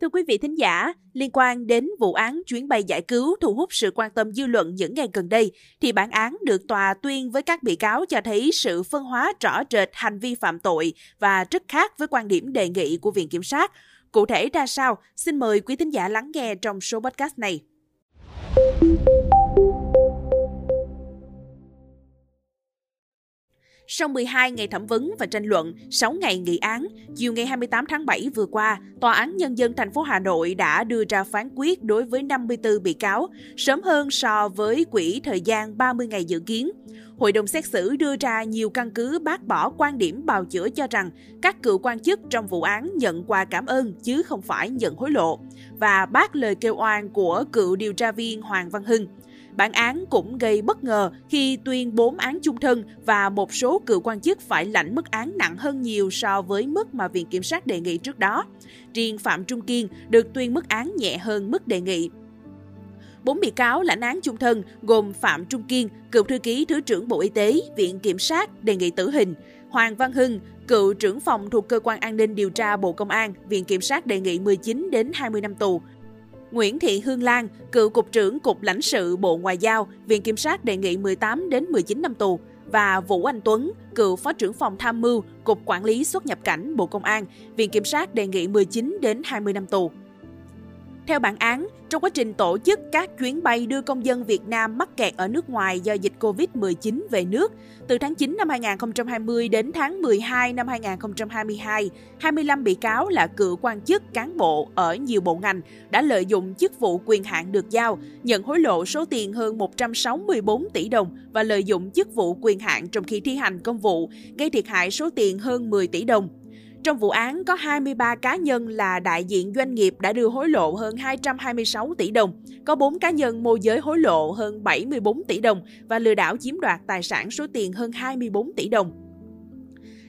Thưa quý vị thính giả, liên quan đến vụ án chuyến bay giải cứu thu hút sự quan tâm dư luận những ngày gần đây, thì bản án được tòa tuyên với các bị cáo cho thấy sự phân hóa rõ rệt hành vi phạm tội và rất khác với quan điểm đề nghị của Viện Kiểm sát. Cụ thể ra sao? Xin mời quý thính giả lắng nghe trong số podcast này. Sau 12 ngày thẩm vấn và tranh luận, 6 ngày nghị án, chiều ngày 28 tháng 7 vừa qua, Tòa án Nhân dân thành phố Hà Nội đã đưa ra phán quyết đối với 54 bị cáo, sớm hơn so với quỹ thời gian 30 ngày dự kiến. Hội đồng xét xử đưa ra nhiều căn cứ bác bỏ quan điểm bào chữa cho rằng các cựu quan chức trong vụ án nhận quà cảm ơn chứ không phải nhận hối lộ và bác lời kêu oan của cựu điều tra viên Hoàng Văn Hưng. Bản án cũng gây bất ngờ khi tuyên 4 án chung thân và một số cựu quan chức phải lãnh mức án nặng hơn nhiều so với mức mà Viện Kiểm sát đề nghị trước đó. Riêng Phạm Trung Kiên được tuyên mức án nhẹ hơn mức đề nghị. Bốn bị cáo lãnh án chung thân gồm Phạm Trung Kiên, cựu thư ký Thứ trưởng Bộ Y tế, Viện Kiểm sát đề nghị tử hình, Hoàng Văn Hưng, cựu trưởng phòng thuộc Cơ quan An ninh Điều tra Bộ Công an, Viện Kiểm sát đề nghị 19 đến 20 năm tù. Nguyễn Thị Hương Lan, cựu cục trưởng Cục lãnh sự Bộ Ngoại giao, Viện Kiểm sát đề nghị 18 đến 19 năm tù và Vũ Anh Tuấn, cựu Phó trưởng phòng tham mưu, Cục Quản lý xuất nhập cảnh Bộ Công an, Viện Kiểm sát đề nghị 19 đến 20 năm tù. Theo bản án, trong quá trình tổ chức các chuyến bay đưa công dân Việt Nam mắc kẹt ở nước ngoài do dịch Covid-19 về nước, từ tháng 9 năm 2020 đến tháng 12 năm 2022, 25 bị cáo là cựu quan chức cán bộ ở nhiều bộ ngành đã lợi dụng chức vụ quyền hạn được giao, nhận hối lộ số tiền hơn 164 tỷ đồng và lợi dụng chức vụ quyền hạn trong khi thi hành công vụ, gây thiệt hại số tiền hơn 10 tỷ đồng. Trong vụ án có 23 cá nhân là đại diện doanh nghiệp đã đưa hối lộ hơn 226 tỷ đồng, có 4 cá nhân môi giới hối lộ hơn 74 tỷ đồng và lừa đảo chiếm đoạt tài sản số tiền hơn 24 tỷ đồng.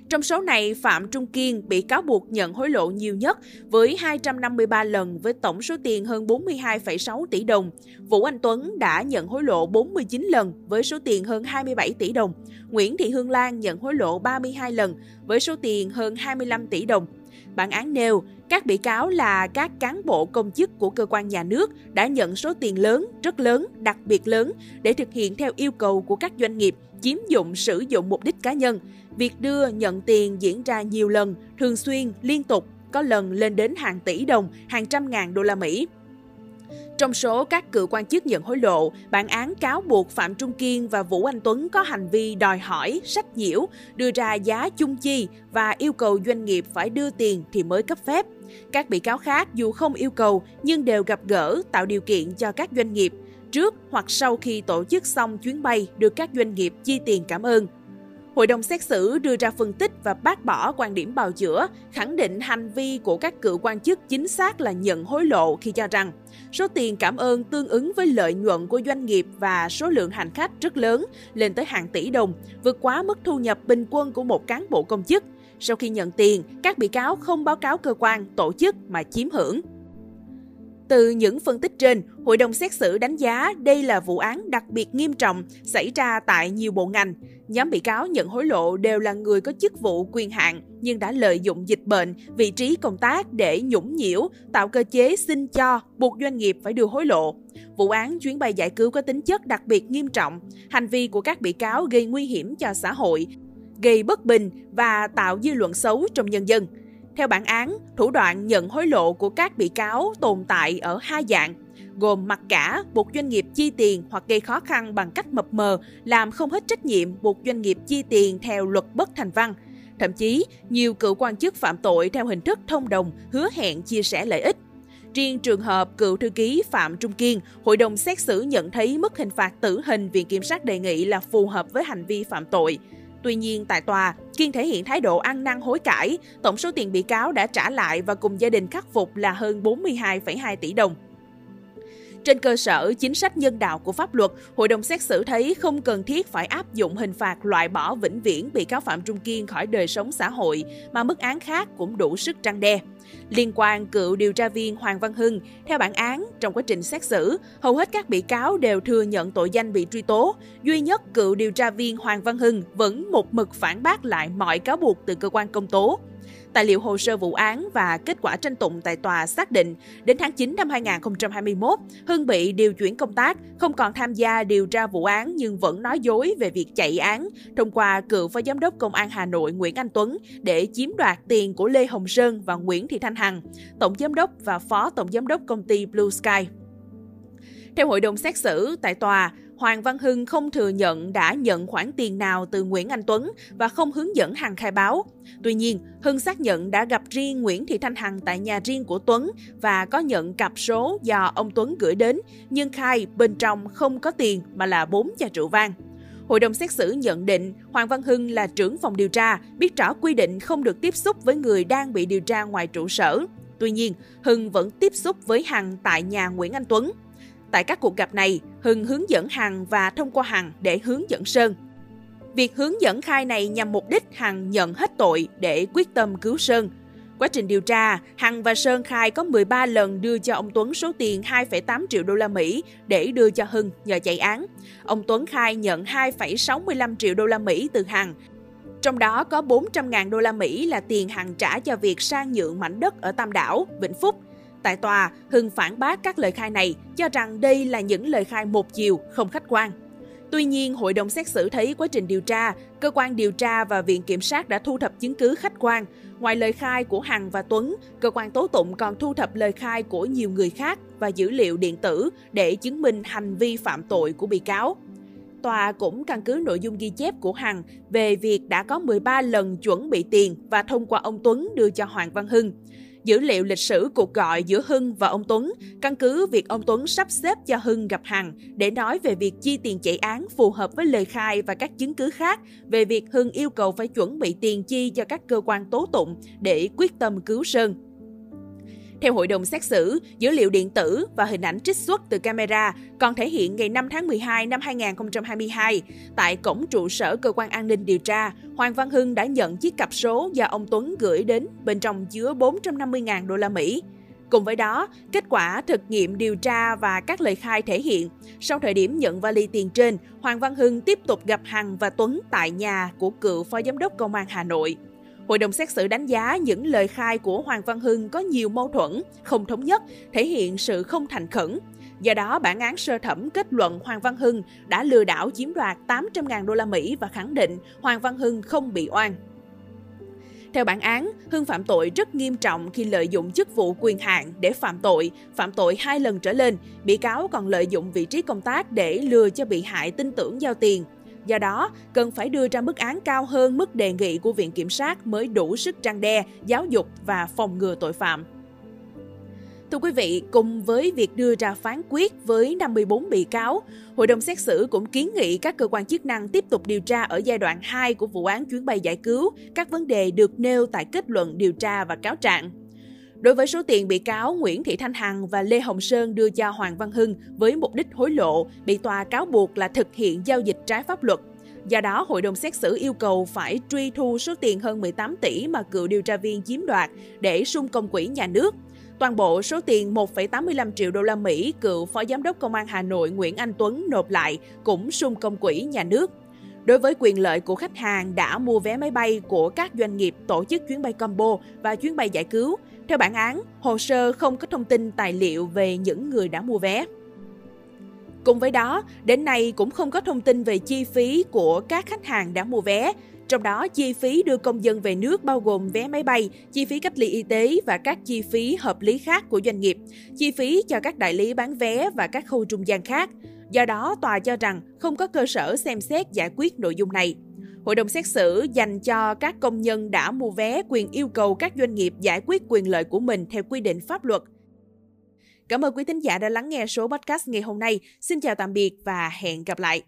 Trong số này, Phạm Trung Kiên bị cáo buộc nhận hối lộ nhiều nhất với 253 lần với tổng số tiền hơn 42,6 tỷ đồng. Vũ Anh Tuấn đã nhận hối lộ 49 lần với số tiền hơn 27 tỷ đồng. Nguyễn Thị Hương Lan nhận hối lộ 32 lần với số tiền hơn 25 tỷ đồng. Bản án nêu, các bị cáo là các cán bộ công chức của cơ quan nhà nước đã nhận số tiền lớn, rất lớn, đặc biệt lớn để thực hiện theo yêu cầu của các doanh nghiệp, chiếm dụng sử dụng mục đích cá nhân. Việc đưa nhận tiền diễn ra nhiều lần, thường xuyên, liên tục, có lần lên đến hàng tỷ đồng, hàng trăm ngàn đô la Mỹ. Trong số các cựu quan chức nhận hối lộ, bản án cáo buộc Phạm Trung Kiên và Vũ Anh Tuấn có hành vi đòi hỏi, sách nhiễu, đưa ra giá chung chi và yêu cầu doanh nghiệp phải đưa tiền thì mới cấp phép. Các bị cáo khác dù không yêu cầu nhưng đều gặp gỡ tạo điều kiện cho các doanh nghiệp trước hoặc sau khi tổ chức xong chuyến bay được các doanh nghiệp chi tiền cảm ơn. Hội đồng xét xử đưa ra phân tích và bác bỏ quan điểm bào chữa, khẳng định hành vi của các cựu quan chức chính xác là nhận hối lộ khi cho rằng số tiền cảm ơn tương ứng với lợi nhuận của doanh nghiệp và số lượng hành khách rất lớn, lên tới hàng tỷ đồng, vượt quá mức thu nhập bình quân của một cán bộ công chức. Sau khi nhận tiền, các bị cáo không báo cáo cơ quan, tổ chức mà chiếm hưởng. Từ những phân tích trên, hội đồng xét xử đánh giá đây là vụ án đặc biệt nghiêm trọng xảy ra tại nhiều bộ ngành. Nhóm bị cáo nhận hối lộ đều là người có chức vụ quyền hạn nhưng đã lợi dụng dịch bệnh, vị trí công tác để nhũng nhiễu, tạo cơ chế xin cho, buộc doanh nghiệp phải đưa hối lộ. Vụ án chuyến bay giải cứu có tính chất đặc biệt nghiêm trọng. Hành vi của các bị cáo gây nguy hiểm cho xã hội, gây bất bình và tạo dư luận xấu trong nhân dân. Theo bản án, thủ đoạn nhận hối lộ của các bị cáo tồn tại ở hai dạng, gồm mặc cả buộc doanh nghiệp chi tiền hoặc gây khó khăn bằng cách mập mờ, làm không hết trách nhiệm buộc doanh nghiệp chi tiền theo luật bất thành văn. Thậm chí, nhiều cựu quan chức phạm tội theo hình thức thông đồng, hứa hẹn chia sẻ lợi ích. Riêng trường hợp cựu thư ký Phạm Trung Kiên, hội đồng xét xử nhận thấy mức hình phạt tử hình Viện Kiểm sát đề nghị là phù hợp với hành vi phạm tội. Tuy nhiên, tại tòa, Kiên thể hiện thái độ ăn năn hối cải, tổng số tiền bị cáo đã trả lại và cùng gia đình khắc phục là hơn 42,2 tỷ đồng. Trên cơ sở chính sách nhân đạo của pháp luật, hội đồng xét xử thấy không cần thiết phải áp dụng hình phạt loại bỏ vĩnh viễn bị cáo Phạm Trung Kiên khỏi đời sống xã hội, mà mức án khác cũng đủ sức trăng đe. Liên quan cựu điều tra viên Hoàng Văn Hưng, theo bản án, trong quá trình xét xử, hầu hết các bị cáo đều thừa nhận tội danh bị truy tố. Duy nhất cựu điều tra viên Hoàng Văn Hưng vẫn một mực phản bác lại mọi cáo buộc từ cơ quan công tố. Tài liệu hồ sơ vụ án và kết quả tranh tụng tại tòa xác định, đến tháng 9 năm 2021, Hưng bị điều chuyển công tác, không còn tham gia điều tra vụ án nhưng vẫn nói dối về việc chạy án thông qua cựu phó giám đốc công an Hà Nội Nguyễn Anh Tuấn để chiếm đoạt tiền của Lê Hồng Sơn và Nguyễn Thị Thanh Hằng, tổng giám đốc và phó tổng giám đốc công ty Blue Sky. Theo hội đồng xét xử tại tòa, Hoàng Văn Hưng không thừa nhận đã nhận khoản tiền nào từ Nguyễn Anh Tuấn và không hướng dẫn Hằng khai báo. Tuy nhiên, Hưng xác nhận đã gặp riêng Nguyễn Thị Thanh Hằng tại nhà riêng của Tuấn và có nhận cặp số do ông Tuấn gửi đến, nhưng khai bên trong không có tiền mà là 4 chai rượu vang. Hội đồng xét xử nhận định Hoàng Văn Hưng là trưởng phòng điều tra, biết rõ quy định không được tiếp xúc với người đang bị điều tra ngoài trụ sở. Tuy nhiên, Hưng vẫn tiếp xúc với Hằng tại nhà Nguyễn Anh Tuấn. Tại các cuộc gặp này, Hưng hướng dẫn Hằng và thông qua Hằng để hướng dẫn Sơn. Việc hướng dẫn khai này nhằm mục đích Hằng nhận hết tội để quyết tâm cứu Sơn. Quá trình điều tra, Hằng và Sơn khai có 13 lần đưa cho ông Tuấn số tiền 2,8 triệu đô la Mỹ để đưa cho Hưng nhờ chạy án. Ông Tuấn khai nhận 2,65 triệu đô la Mỹ từ Hằng. Trong đó có 400.000 đô la Mỹ là tiền Hằng trả cho việc sang nhượng mảnh đất ở Tam Đảo, Vĩnh Phúc Tại tòa, Hưng phản bác các lời khai này, cho rằng đây là những lời khai một chiều, không khách quan. Tuy nhiên, hội đồng xét xử thấy quá trình điều tra, cơ quan điều tra và viện kiểm sát đã thu thập chứng cứ khách quan. Ngoài lời khai của Hằng và Tuấn, cơ quan tố tụng còn thu thập lời khai của nhiều người khác và dữ liệu điện tử để chứng minh hành vi phạm tội của bị cáo. Tòa cũng căn cứ nội dung ghi chép của Hằng về việc đã có 13 lần chuẩn bị tiền và thông qua ông Tuấn đưa cho Hoàng Văn Hưng dữ liệu lịch sử cuộc gọi giữa Hưng và ông Tuấn, căn cứ việc ông Tuấn sắp xếp cho Hưng gặp Hằng để nói về việc chi tiền chạy án phù hợp với lời khai và các chứng cứ khác về việc Hưng yêu cầu phải chuẩn bị tiền chi cho các cơ quan tố tụng để quyết tâm cứu Sơn. Theo hội đồng xét xử, dữ liệu điện tử và hình ảnh trích xuất từ camera còn thể hiện ngày 5 tháng 12 năm 2022, tại cổng trụ sở cơ quan an ninh điều tra, Hoàng Văn Hưng đã nhận chiếc cặp số do ông Tuấn gửi đến, bên trong chứa 450.000 đô la Mỹ. Cùng với đó, kết quả thực nghiệm điều tra và các lời khai thể hiện, sau thời điểm nhận vali tiền trên, Hoàng Văn Hưng tiếp tục gặp Hằng và Tuấn tại nhà của cựu phó giám đốc công an Hà Nội. Hội đồng xét xử đánh giá những lời khai của Hoàng Văn Hưng có nhiều mâu thuẫn, không thống nhất, thể hiện sự không thành khẩn. Do đó, bản án sơ thẩm kết luận Hoàng Văn Hưng đã lừa đảo chiếm đoạt 800.000 đô la Mỹ và khẳng định Hoàng Văn Hưng không bị oan. Theo bản án, Hưng phạm tội rất nghiêm trọng khi lợi dụng chức vụ quyền hạn để phạm tội, phạm tội hai lần trở lên. Bị cáo còn lợi dụng vị trí công tác để lừa cho bị hại tin tưởng giao tiền, Do đó, cần phải đưa ra mức án cao hơn mức đề nghị của Viện Kiểm sát mới đủ sức trang đe, giáo dục và phòng ngừa tội phạm. Thưa quý vị, cùng với việc đưa ra phán quyết với 54 bị cáo, Hội đồng xét xử cũng kiến nghị các cơ quan chức năng tiếp tục điều tra ở giai đoạn 2 của vụ án chuyến bay giải cứu các vấn đề được nêu tại kết luận điều tra và cáo trạng. Đối với số tiền bị cáo Nguyễn Thị Thanh Hằng và Lê Hồng Sơn đưa cho Hoàng Văn Hưng với mục đích hối lộ, bị tòa cáo buộc là thực hiện giao dịch trái pháp luật. Do đó, hội đồng xét xử yêu cầu phải truy thu số tiền hơn 18 tỷ mà cựu điều tra viên chiếm đoạt để sung công quỹ nhà nước. Toàn bộ số tiền 1,85 triệu đô la Mỹ cựu Phó Giám đốc Công an Hà Nội Nguyễn Anh Tuấn nộp lại cũng sung công quỹ nhà nước. Đối với quyền lợi của khách hàng đã mua vé máy bay của các doanh nghiệp tổ chức chuyến bay combo và chuyến bay giải cứu, theo bản án, hồ sơ không có thông tin tài liệu về những người đã mua vé. Cùng với đó, đến nay cũng không có thông tin về chi phí của các khách hàng đã mua vé, trong đó chi phí đưa công dân về nước bao gồm vé máy bay, chi phí cách ly y tế và các chi phí hợp lý khác của doanh nghiệp, chi phí cho các đại lý bán vé và các khâu trung gian khác. Do đó, tòa cho rằng không có cơ sở xem xét giải quyết nội dung này. Hội đồng xét xử dành cho các công nhân đã mua vé quyền yêu cầu các doanh nghiệp giải quyết quyền lợi của mình theo quy định pháp luật. Cảm ơn quý thính giả đã lắng nghe số podcast ngày hôm nay. Xin chào tạm biệt và hẹn gặp lại.